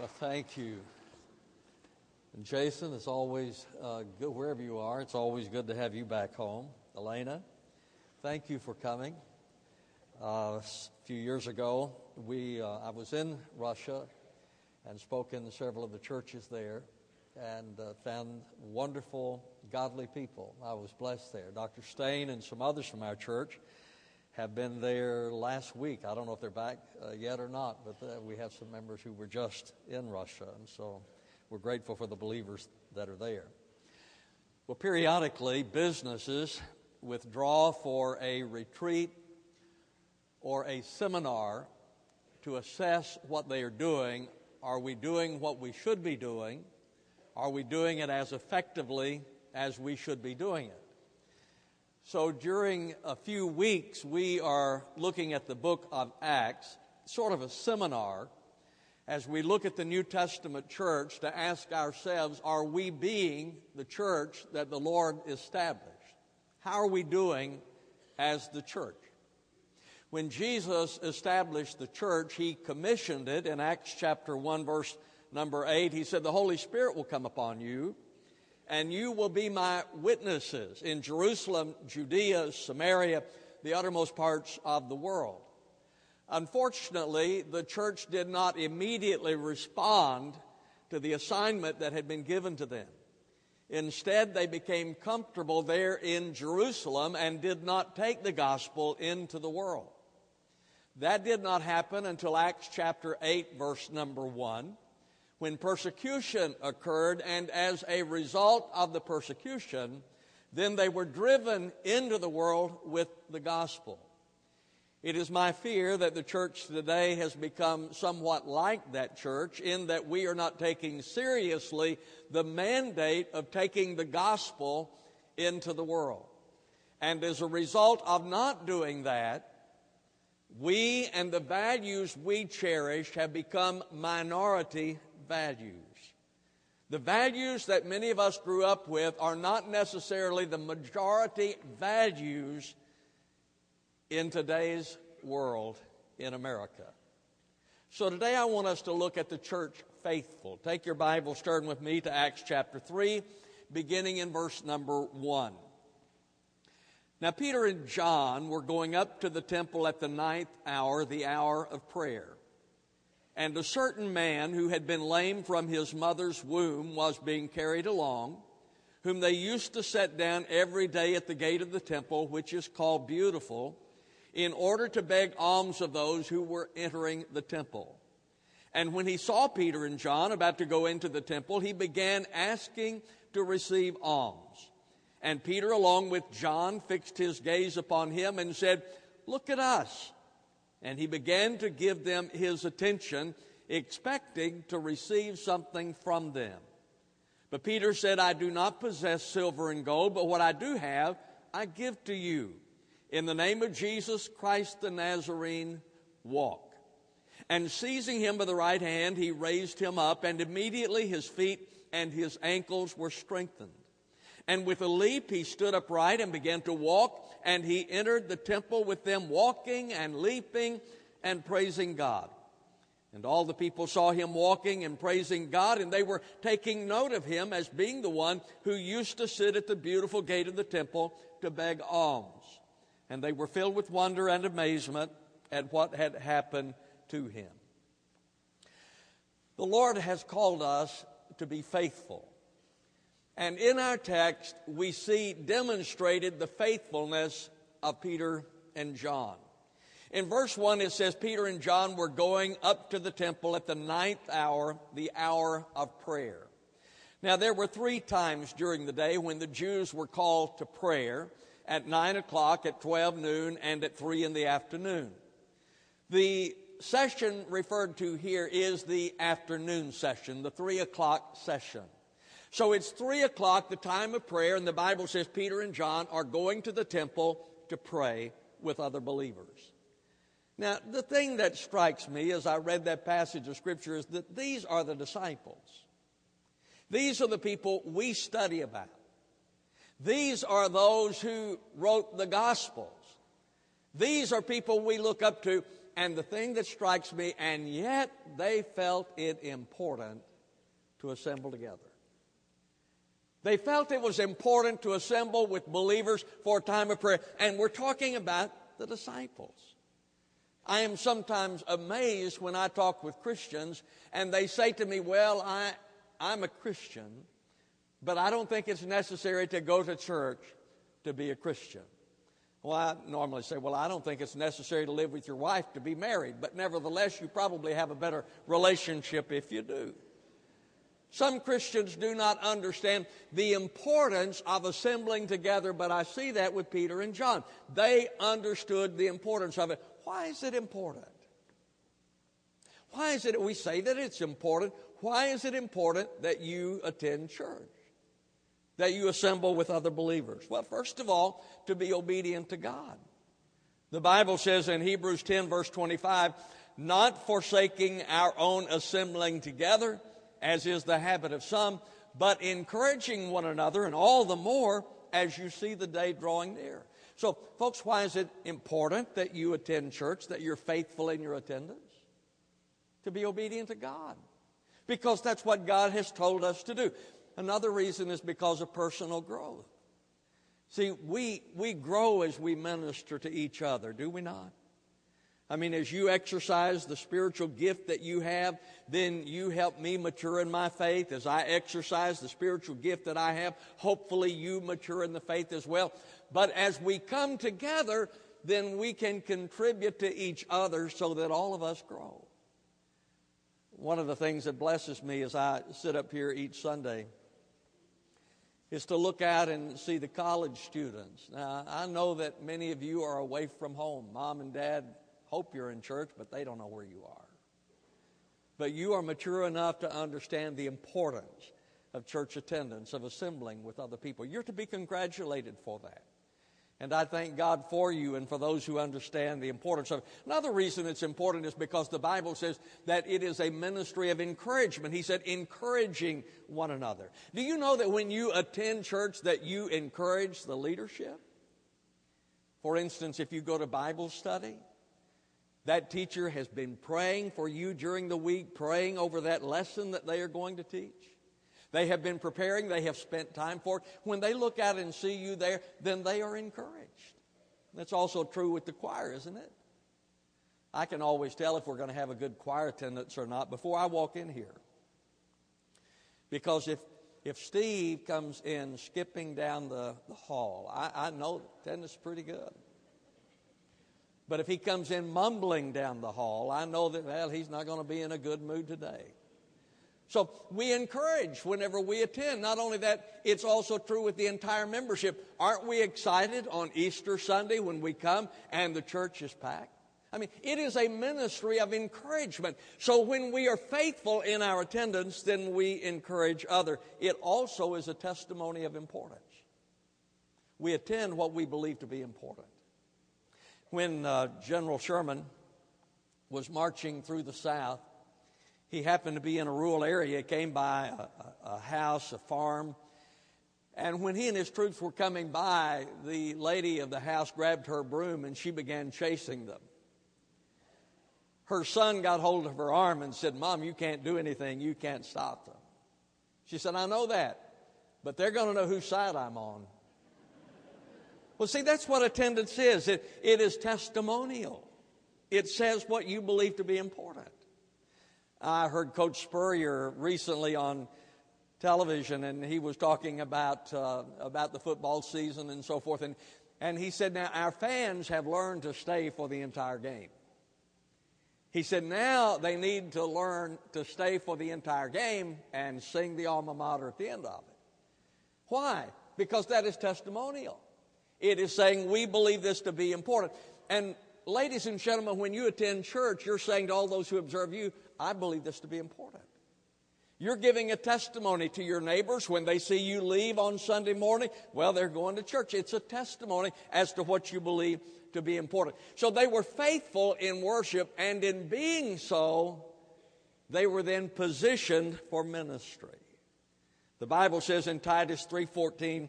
Well, thank you. And Jason, it's always uh, good wherever you are. It's always good to have you back home. Elena, thank you for coming. Uh, a few years ago, we uh, I was in Russia and spoke in several of the churches there, and uh, found wonderful, godly people. I was blessed there. Dr. Stain and some others from our church have been there last week. I don't know if they're back uh, yet or not, but uh, we have some members who were just in Russia, and so we're grateful for the believers that are there. Well, periodically, businesses withdraw for a retreat or a seminar to assess what they are doing. Are we doing what we should be doing? Are we doing it as effectively as we should be doing it? So during a few weeks, we are looking at the book of Acts, sort of a seminar, as we look at the New Testament church to ask ourselves, are we being the church that the Lord established? How are we doing as the church? When Jesus established the church, he commissioned it in Acts chapter 1, verse number 8. He said, The Holy Spirit will come upon you and you will be my witnesses in Jerusalem, Judea, Samaria, the uttermost parts of the world. Unfortunately, the church did not immediately respond to the assignment that had been given to them. Instead, they became comfortable there in Jerusalem and did not take the gospel into the world. That did not happen until Acts chapter 8, verse number 1 when persecution occurred, and as a result of the persecution, then they were driven into the world with the gospel. It is my fear that the church today has become somewhat like that church in that we are not taking seriously the mandate of taking the gospel into the world. And as a result of not doing that, we and the values we cherish have become minority values. The values that many of us grew up with are not necessarily the majority values in today's world in America. So today I want us to look at the church faithful. Take your Bible, turn with me to Acts chapter 3, beginning in verse number 1. Now, Peter and John were going up to the temple at the ninth hour, the hour of prayer. And a certain man who had been lame from his mother's womb was being carried along, whom they used to set down every day at the gate of the temple, which is called Beautiful, in order to beg alms of those who were entering the temple. And when he saw Peter and John about to go into the temple, he began asking to receive alms. And Peter, along with John, fixed his gaze upon him and said, Look at us. And he began to give them his attention, expecting to receive something from them. But Peter said, I do not possess silver and gold, but what I do have, I give to you. In the name of Jesus Christ the Nazarene, walk. And seizing him by the right hand, he raised him up, and immediately his feet and his ankles were strengthened. And with a leap, he stood upright and began to walk, and he entered the temple with them, walking and leaping and praising God. And all the people saw him walking and praising God, and they were taking note of him as being the one who used to sit at the beautiful gate of the temple to beg alms. And they were filled with wonder and amazement at what had happened to him. The Lord has called us to be faithful. And in our text, we see demonstrated the faithfulness of Peter and John. In verse 1, it says, Peter and John were going up to the temple at the ninth hour, the hour of prayer. Now, there were three times during the day when the Jews were called to prayer at 9 o'clock, at 12 noon, and at 3 in the afternoon. The session referred to here is the afternoon session, the 3 o'clock session. So it's three o'clock, the time of prayer, and the Bible says Peter and John are going to the temple to pray with other believers. Now, the thing that strikes me as I read that passage of Scripture is that these are the disciples. These are the people we study about. These are those who wrote the Gospels. These are people we look up to And the thing that strikes me, and yet they felt it important to assemble together. They felt it was important to assemble with believers for a time of prayer. And we're talking about the disciples. I am sometimes amazed when I talk with Christians and they say to me, Well, I, I'm a Christian, but I don't think it's necessary to go to church to be a Christian. Well, I normally say, Well, I don't think it's necessary to live with your wife to be married, but nevertheless, you probably have a better relationship if you do. Some Christians do not understand the importance of assembling together, but I see that with Peter and John. They understood the importance of it. Why is it important? Why is it we say that it's important? Why is it important that you attend church? That you assemble with other believers? Well, first of all, to be obedient to God. The Bible says in Hebrews 10, verse 25, not forsaking our own assembling together, as is the habit of some, but encouraging one another, and all the more as you see the day drawing near. So, folks, why is it important that you attend church, that you're faithful in your attendance? To be obedient to God. Because that's what God has told us to do. Another reason is because of personal growth. See, we, we grow as we minister to each other, do we not? I mean, as you exercise the spiritual gift that you have, then you help me mature in my faith. As I exercise the spiritual gift that I have, hopefully you mature in the faith as well. But as we come together, then we can contribute to each other so that all of us grow. One of the things that blesses me as I sit up here each Sunday is to look out and see the college students. Now, I know that many of you are away from home. Mom and dad hope you're in church, but they don't know where you are. But you are mature enough to understand the importance of church attendance, of assembling with other people. You're to be congratulated for that. And I thank God for you and for those who understand the importance of it. Another reason it's important is because the Bible says that it is a ministry of encouragement. He said, encouraging one another. Do you know that when you attend church that you encourage the leadership? For instance, if you go to Bible study, that teacher has been praying for you during the week, praying over that lesson that they are going to teach. They have been preparing, they have spent time for it. When they look out and see you there, then they are encouraged. That's also true with the choir, isn't it? I can always tell if we're going to have a good choir attendance or not before I walk in here. Because if, if Steve comes in skipping down the, the hall, I, I know attendance is pretty good. But if he comes in mumbling down the hall, I know that, well, he's not going to be in a good mood today. So we encourage whenever we attend. Not only that, it's also true with the entire membership. Aren't we excited on Easter Sunday when we come and the church is packed? I mean, it is a ministry of encouragement. So when we are faithful in our attendance, then we encourage other. It also is a testimony of importance. We attend what we believe to be important when uh, General Sherman was marching through the South, he happened to be in a rural area, came by a, a, a house, a farm, and when he and his troops were coming by, the lady of the house grabbed her broom and she began chasing them. Her son got hold of her arm and said, Mom, you can't do anything. You can't stop them. She said, I know that, but they're going to know whose side I'm on. Well, see, that's what attendance is it, it is testimonial, it says what you believe to be important. I heard Coach Spurrier recently on television, and he was talking about, uh, about the football season and so forth. And, and he said, Now, our fans have learned to stay for the entire game. He said, Now they need to learn to stay for the entire game and sing the alma mater at the end of it. Why? Because that is testimonial. It is saying we believe this to be important. And ladies and gentlemen, when you attend church, you're saying to all those who observe you, I believe this to be important. You're giving a testimony to your neighbors when they see you leave on Sunday morning. Well, they're going to church. It's a testimony as to what you believe to be important. So they were faithful in worship, and in being so, they were then positioned for ministry. The Bible says in Titus 3:14,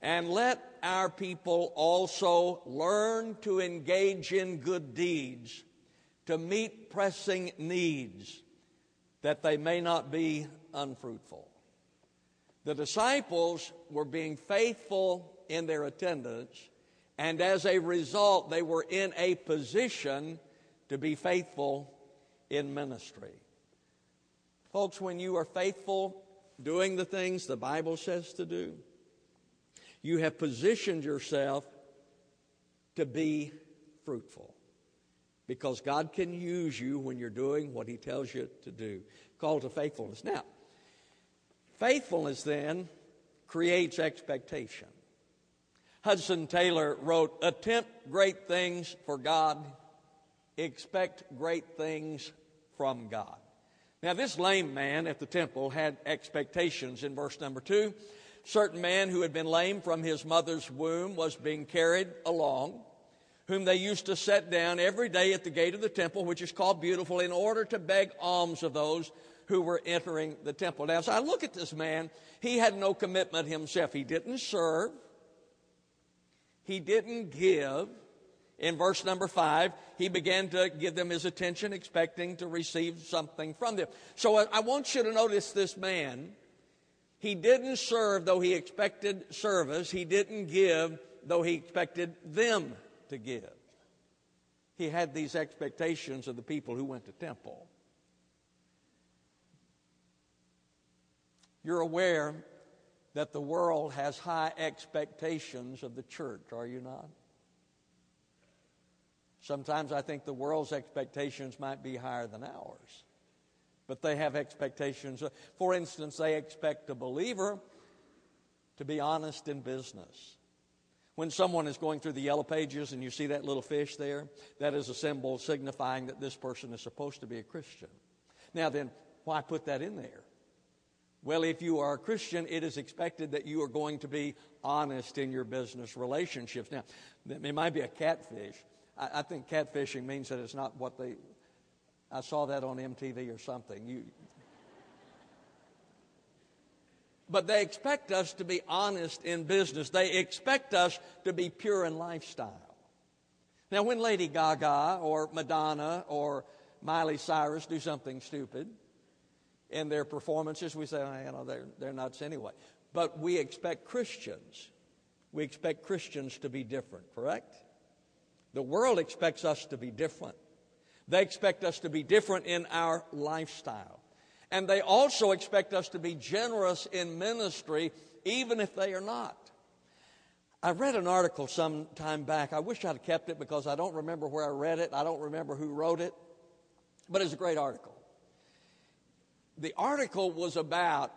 and let our people also learn to engage in good deeds, to meet pressing needs that they may not be unfruitful. The disciples were being faithful in their attendance, and as a result, they were in a position to be faithful in ministry. Folks, when you are faithful doing the things the Bible says to do, you have positioned yourself to be fruitful because God can use you when you're doing what He tells you to do. Call to faithfulness. Now, faithfulness then creates expectation. Hudson Taylor wrote, Attempt great things for God, expect great things from God. Now, this lame man at the temple had expectations in verse number two. Certain man who had been lame from his mother's womb was being carried along, whom they used to set down every day at the gate of the temple, which is called Beautiful, in order to beg alms of those who were entering the temple. Now, as I look at this man, he had no commitment himself. He didn't serve, he didn't give. In verse number five, he began to give them his attention, expecting to receive something from them. So I want you to notice this man. He didn't serve though he expected service. He didn't give though he expected them to give. He had these expectations of the people who went to temple. You're aware that the world has high expectations of the church, are you not? Sometimes I think the world's expectations might be higher than ours. But they have expectations. For instance, they expect a believer to be honest in business. When someone is going through the yellow pages and you see that little fish there, that is a symbol signifying that this person is supposed to be a Christian. Now, then, why put that in there? Well, if you are a Christian, it is expected that you are going to be honest in your business relationships. Now, it might be a catfish. I, think catfishing means that it's not what they. I saw that on MTV or something. You, but they expect us to be honest in business. They expect us to be pure in lifestyle. Now, when Lady Gaga or Madonna or Miley Cyrus do something stupid, in their performances. We say, oh, you know, they're, they're nuts anyway. But we expect Christians, we expect Christians to be different, correct? The world expects us to be different. They expect us to be different in our lifestyle. And they also expect us to be generous in ministry, even if they are not. I read an article some time back. I wish I'd kept it because I don't remember where I read it. I don't remember who wrote it. But it's a great article the article was about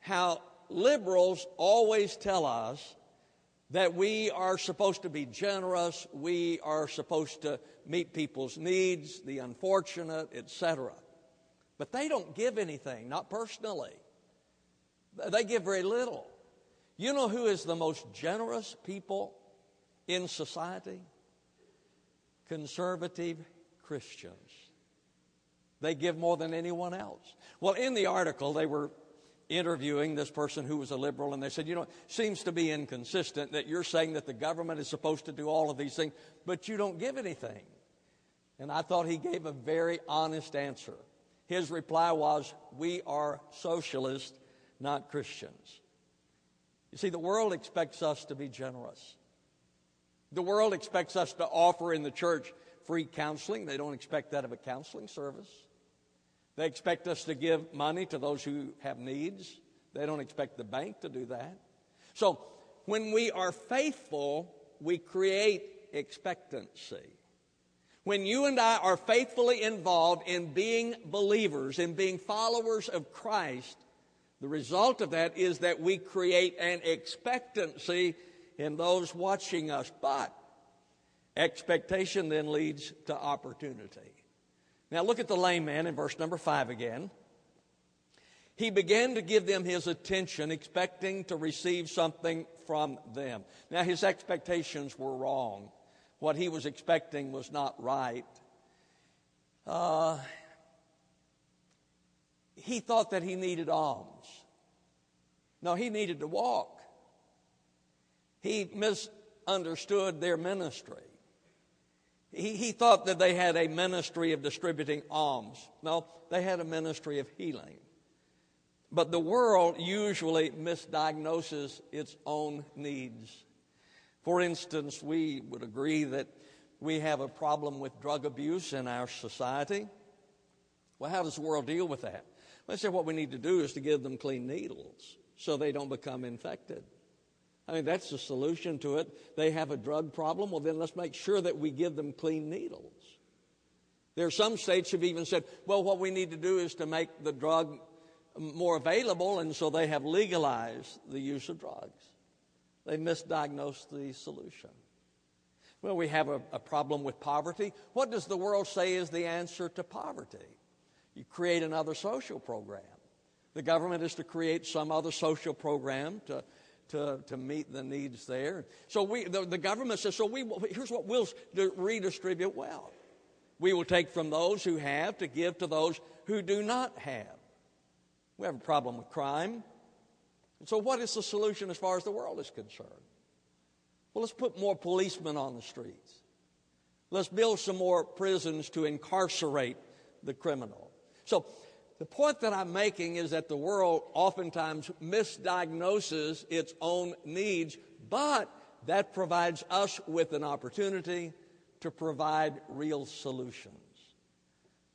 how liberals always tell us that we are supposed to be generous, we are supposed to meet people's needs, the unfortunate, etc. But they don't give anything, not personally. They give very little. You know who is the most generous people in society? Conservative Christians. They give more than anyone else. Well, in the article, they were interviewing this person who was a liberal, and they said, You know, it seems to be inconsistent that you're saying that the government is supposed to do all of these things, but you don't give anything. And I thought he gave a very honest answer. His reply was, We are socialists, not Christians. You see, the world expects us to be generous. The world expects us to offer in the church free counseling. They don't expect that of a counseling service. They expect us to give money to those who have needs. They don't expect the bank to do that. So when we are faithful, we create expectancy. When you and I are faithfully involved in being believers, in being followers of Christ, the result of that is that we create an expectancy in those watching us. But expectation then leads to opportunity. Now look at the lame man in verse number five again. He began to give them his attention, expecting to receive something from them. Now his expectations were wrong. What he was expecting was not right. Uh, he thought that he needed alms. No, he needed to walk. He misunderstood their ministry. He, he thought that they had a ministry of distributing alms. No, they had a ministry of healing. But the world usually misdiagnoses its own needs. For instance, we would agree that we have a problem with drug abuse in our society. Well, how does the world deal with that? Let's say what we need to do is to give them clean needles so they don't become infected. I mean, that's the solution to it. They have a drug problem. Well, then let's make sure that we give them clean needles. There are some states have even said, well, what we need to do is to make the drug more available, and so they have legalized the use of drugs. They misdiagnosed the solution. Well, we have a, a, problem with poverty. What does the world say is the answer to poverty? You create another social program. The government is to create some other social program to to, to meet the needs there. So we, the, the government says, so we, here's what we'll redistribute wealth. We will take from those who have to give to those who do not have. We have a problem with crime. And So, what is the solution as far as the world is concerned? Well, let's put more policemen on the streets. Let's build some more prisons to incarcerate the criminal. So, the point that I'm making is that the world oftentimes misdiagnoses its own needs, but that provides us with an opportunity to provide real solutions.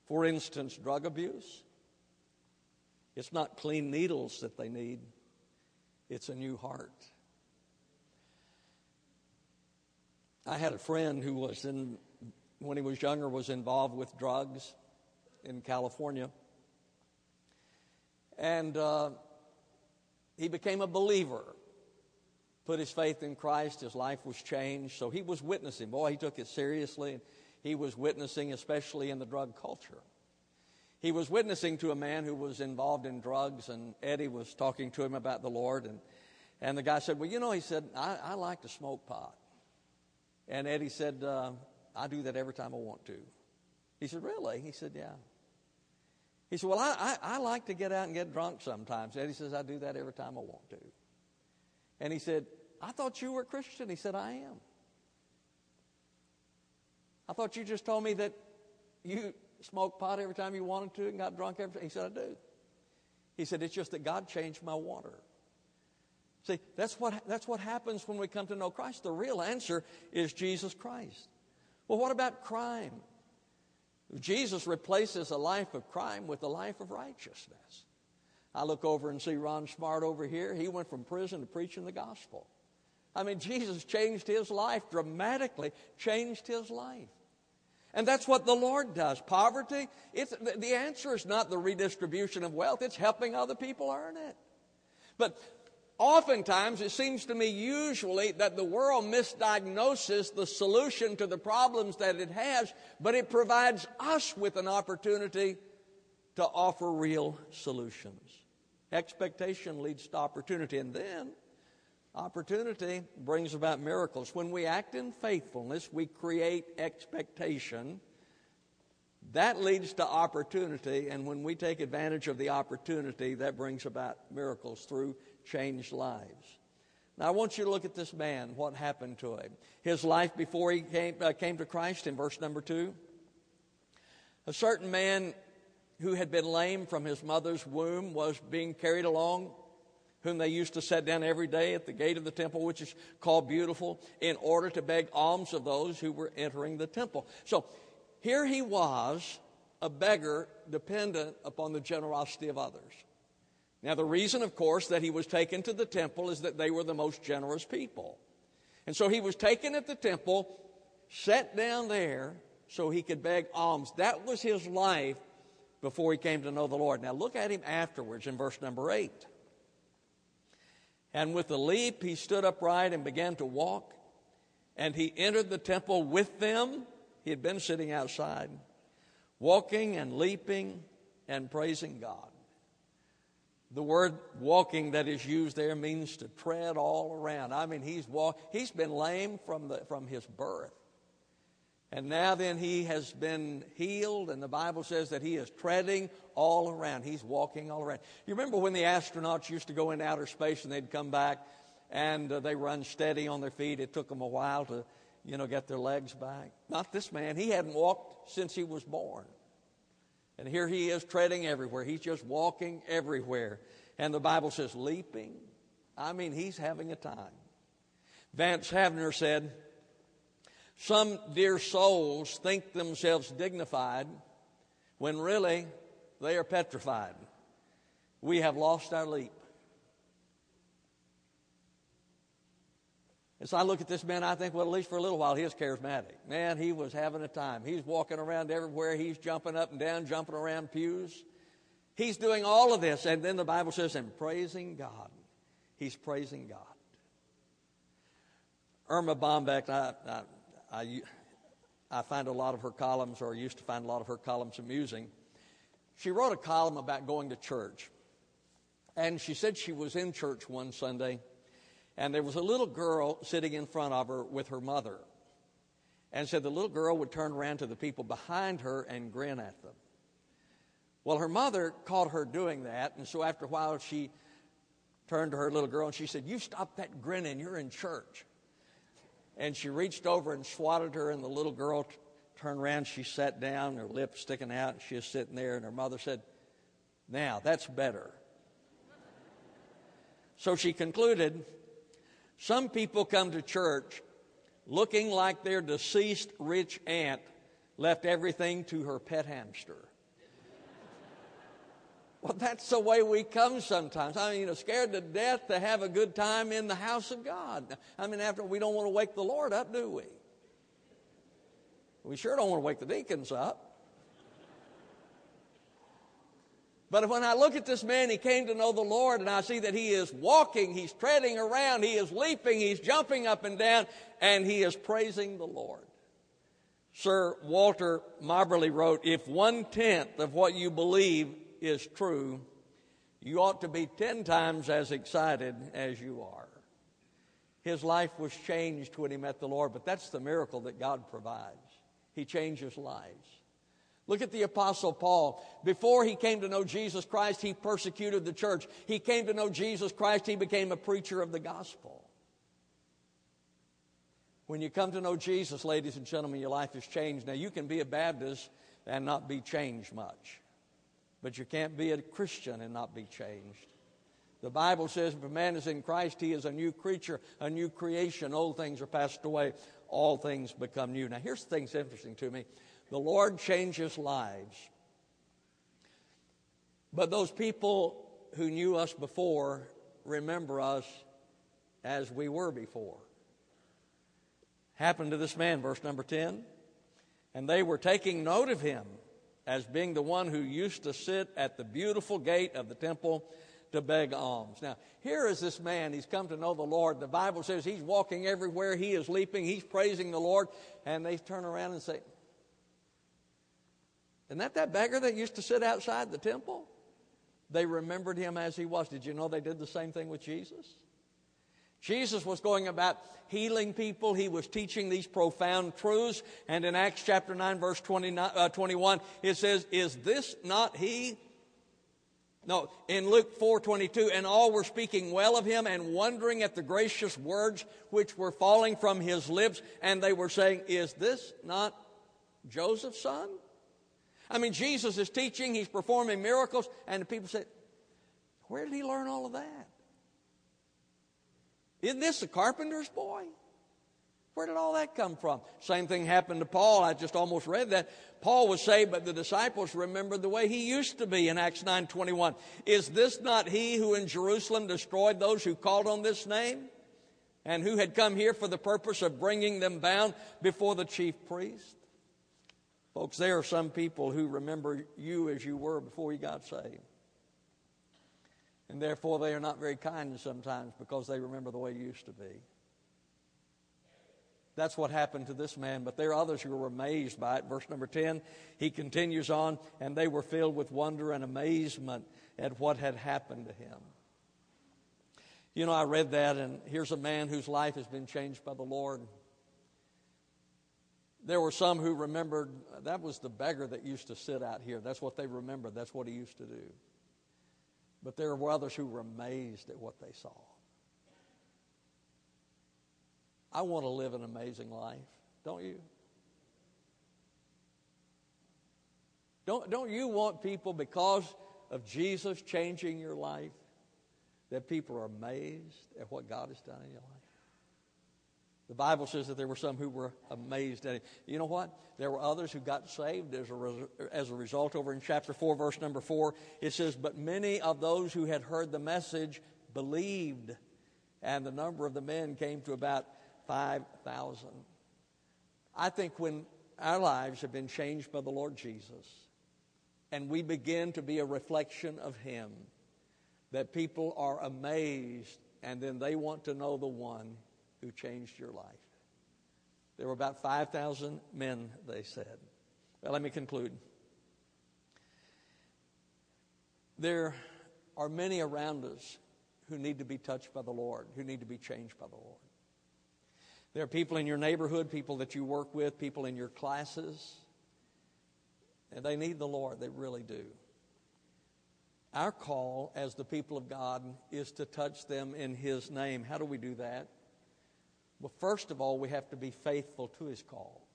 For instance, drug abuse. It's not clean needles that they need, it's a new heart. I had a friend who was in, when he was younger, was involved with drugs in California. And uh, he became a believer, put his faith in Christ. His life was changed. So he was witnessing. Boy, he took it seriously. He was witnessing, especially in the drug culture. He was witnessing to a man who was involved in drugs, and Eddie was talking to him about the Lord. And, and the guy said, Well, you know, he said, I, I like to smoke pot. And Eddie said, uh, I do that every time I want to. He said, Really? He said, Yeah. He said, Well, I, I, I, like to get out and get drunk sometimes. Eddie says, I do that every time I want to. And he said, I thought you were a Christian. He said, I am. I thought you just told me that you smoked pot every time you wanted to and got drunk every time. He said, I do. He said, It's just that God changed my water. See, that's what, that's what happens when we come to know Christ. The real answer is Jesus Christ. Well, what about crime? Jesus replaces a life of crime with a life of righteousness. I look over and see Ron Smart over here. He went from prison to preaching the gospel. I mean, Jesus changed his life dramatically, changed his life. And that's what the Lord does. Poverty, it's, the answer is not the redistribution of wealth, it's helping other people earn it. But Oftentimes, it seems to me usually that the world misdiagnoses the solution to the problems that it has, but it provides us with an opportunity to offer real solutions. Expectation leads to opportunity, and then opportunity brings about miracles. When we act in faithfulness, we create expectation. That leads to opportunity, and when we take advantage of the opportunity, that brings about miracles through changed lives. Now, I want you to look at this man, what happened to him. His life before he came, uh, came to Christ in verse number two. A certain man who had been lame from his mother's womb was being carried along, whom they used to set down every day at the gate of the temple, which is called Beautiful, in order to beg alms of those who were entering the temple. So here he was, a beggar dependent upon the generosity of others. Now, the reason, of course, that he was taken to the temple is that they were the most generous people. And so he was taken at the temple, set down there so he could beg alms. That was his life before he came to know the Lord. Now, look at him afterwards in verse number 8. And with a leap, he stood upright and began to walk. And he entered the temple with them. He had been sitting outside, walking and leaping and praising God. The word walking that is used there means to tread all around. I mean, he's walk, he's been lame from, the, from his birth. And now then he has been healed, and the Bible says that he is treading all around. He's walking all around. You remember when the astronauts used to go into outer space and they'd come back and uh, they run steady on their feet? It took them a while to you know, get their legs back. Not this man. He hadn't walked since he was born. And here he is treading everywhere. He's just walking everywhere. And the Bible says, leaping. I mean, he's having a time. Vance Havner said, Some dear souls think themselves dignified when really they are petrified. We have lost our leap. As I look at this man, I think, well, at least for a little while, he was charismatic. Man, he was having a time. He's walking around everywhere. He's jumping up and down, jumping around pews. He's doing all of this. And then the Bible says, and praising God. He's praising God. Erma Bombeck, I, I, I, I find a lot of her columns, or used to find a lot of her columns amusing. She wrote a column about going to church. And she said she was in church one Sunday and there was a little girl sitting in front of her with her mother. And said the little girl would turn around to the people behind her and grin at them. Well, her mother caught her doing that, and so after a while she turned to her little girl and she said, You stop that grinning, you're in church. And she reached over and swatted her, and the little girl t- turned around. She sat down, her lips sticking out, and she was sitting there, and her mother said, Now, that's better. so she concluded some people come to church looking like their deceased rich aunt left everything to her pet hamster. Well, that's the way we come sometimes. I mean, you know, scared to death to have a good time in the house of God. I mean, after we don't want to wake the Lord up, do we? We sure don't want to wake the deacons up. But when I look at this man, he came to know the Lord, and I see that he is walking, he's treading around, he is leaping, he's jumping up and down, and he is praising the Lord. Sir Walter Moberly wrote If one tenth of what you believe is true, you ought to be ten times as excited as you are. His life was changed when he met the Lord, but that's the miracle that God provides. He changes lives. Look at the Apostle Paul. Before he came to know Jesus Christ, he persecuted the church. He came to know Jesus Christ, he became a preacher of the gospel. When you come to know Jesus, ladies and gentlemen, your life has changed. Now, you can be a Baptist and not be changed much, but you can't be a Christian and not be changed. The Bible says if a man is in Christ, he is a new creature, a new creation. Old things are passed away, all things become new. Now, here's the thing that's interesting to me. The Lord changes lives. But those people who knew us before remember us as we were before. Happened to this man, verse number 10. And they were taking note of him as being the one who used to sit at the beautiful gate of the temple to beg alms. Now, here is this man. He's come to know the Lord. The Bible says he's walking everywhere. He is leaping. He's praising the Lord. And they turn around and say, isn't that that beggar that used to sit outside the temple? They remembered him as he was. Did you know they did the same thing with Jesus? Jesus was going about healing people. He was teaching these profound truths. And in Acts chapter 9, verse 29, uh, 21, it says, Is this not he? No, in Luke 4 22, and all were speaking well of him and wondering at the gracious words which were falling from his lips. And they were saying, Is this not Joseph's son? I mean, Jesus is teaching, he's performing miracles, and the people said, Where did he learn all of that? Isn't this a carpenter's boy? Where did all that come from? Same thing happened to Paul. I just almost read that. Paul was saved, but the disciples remembered the way he used to be in Acts 9:21. Is this not he who in Jerusalem destroyed those who called on this name? And who had come here for the purpose of bringing them bound before the chief priest? Folks, there are some people who remember you as you were before you got saved. And therefore, they are not very kind sometimes because they remember the way you used to be. That's what happened to this man, but there are others who were amazed by it. Verse number 10, he continues on, and they were filled with wonder and amazement at what had happened to him. You know, I read that, and here's a man whose life has been changed by the Lord. There were some who remembered that was the beggar that used to sit out here. That's what they remembered. That's what he used to do. But there were others who were amazed at what they saw. I want to live an amazing life, don't you? Don't, don't you want people, because of Jesus changing your life, that people are amazed at what God has done in your life? The Bible says that there were some who were amazed at it. You know what? There were others who got saved as a, res- as a result. Over in chapter 4, verse number 4, it says, But many of those who had heard the message believed, and the number of the men came to about 5,000. I think when our lives have been changed by the Lord Jesus, and we begin to be a reflection of Him, that people are amazed, and then they want to know the one who changed your life. There were about 5,000 men, they said. Well, let me conclude. There are many around us who need to be touched by the Lord, who need to be changed by the Lord. There are people in your neighborhood, people that you work with, people in your classes, and they need the Lord. They really do. Our call as the people of God is to touch them in His name. How do we do that? Well, first of all, we have to be faithful to His call.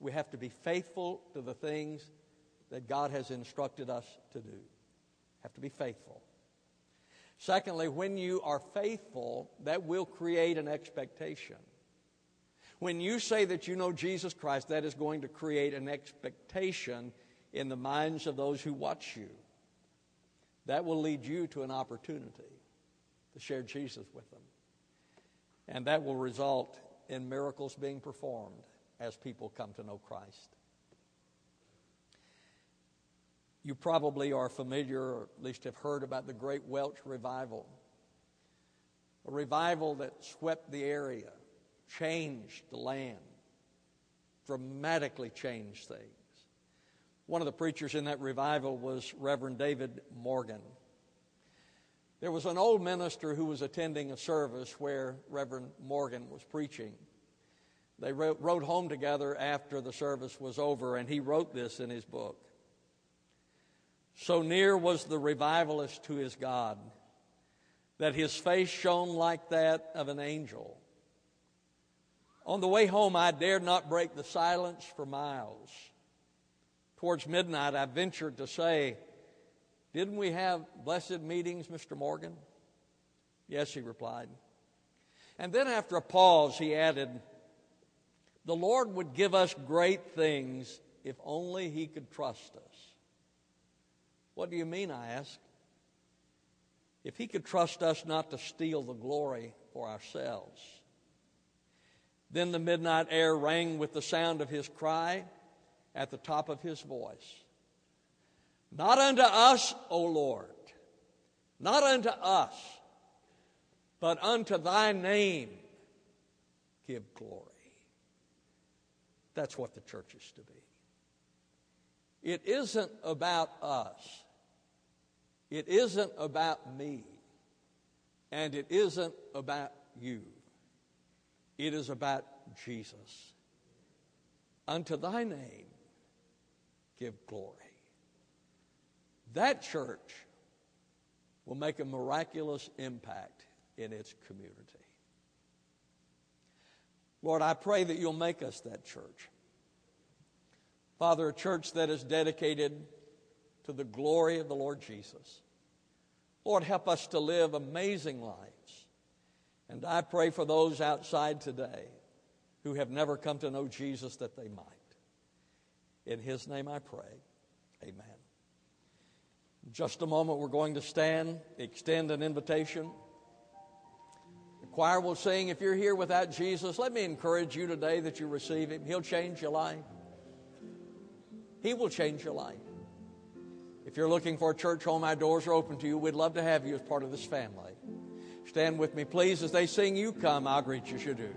We have to be faithful to the things that God has instructed us to do. Have to be faithful. Secondly, when you are faithful, that will create an expectation. When you say that you know Jesus Christ, that is going to create an expectation in the minds of those who watch you. That will lead you to an opportunity to share Jesus with them. And that will result in miracles being performed as people come to know Christ. You probably are familiar, or at least have heard about the Great Welsh Revival. A revival that swept the area, changed the land, dramatically changed things. One of the preachers in that revival was Reverend David Morgan. There was an old minister who was attending a service where Reverend Morgan was preaching. They rode home together after the service was over, and he wrote this in his book. So near was the revivalist to his God that his face shone like that of an angel. On the way home, I dared not break the silence for miles. Towards midnight, I ventured to say, didn't we have blessed meetings, Mr. Morgan? Yes, he replied. And then after a pause, he added, The Lord would give us great things if only he could trust us. What do you mean? I asked. If he could trust us not to steal the glory for ourselves. Then the midnight air rang with the sound of his cry at the top of his voice. Not unto us, O Lord, not unto us, but unto thy name give glory. That's what the church is to be. It isn't about us. It isn't about me. And it isn't about you. It is about Jesus. Unto thy name give glory. That church will make a miraculous impact in its community. Lord, I pray that you'll make us that church. Father, a church that is dedicated to the glory of the Lord Jesus. Lord, help us to live amazing lives. And I pray for those outside today who have never come to know Jesus that they might. In his name I pray. Amen. Just a moment, we're going to stand, extend an invitation. The choir will sing. If you're here without Jesus, let me encourage you today that you receive him. He'll change your life. He will change your life. If you're looking for a church home, our doors are open to you. We'd love to have you as part of this family. Stand with me, please, as they sing, You Come, I'll greet you, you do.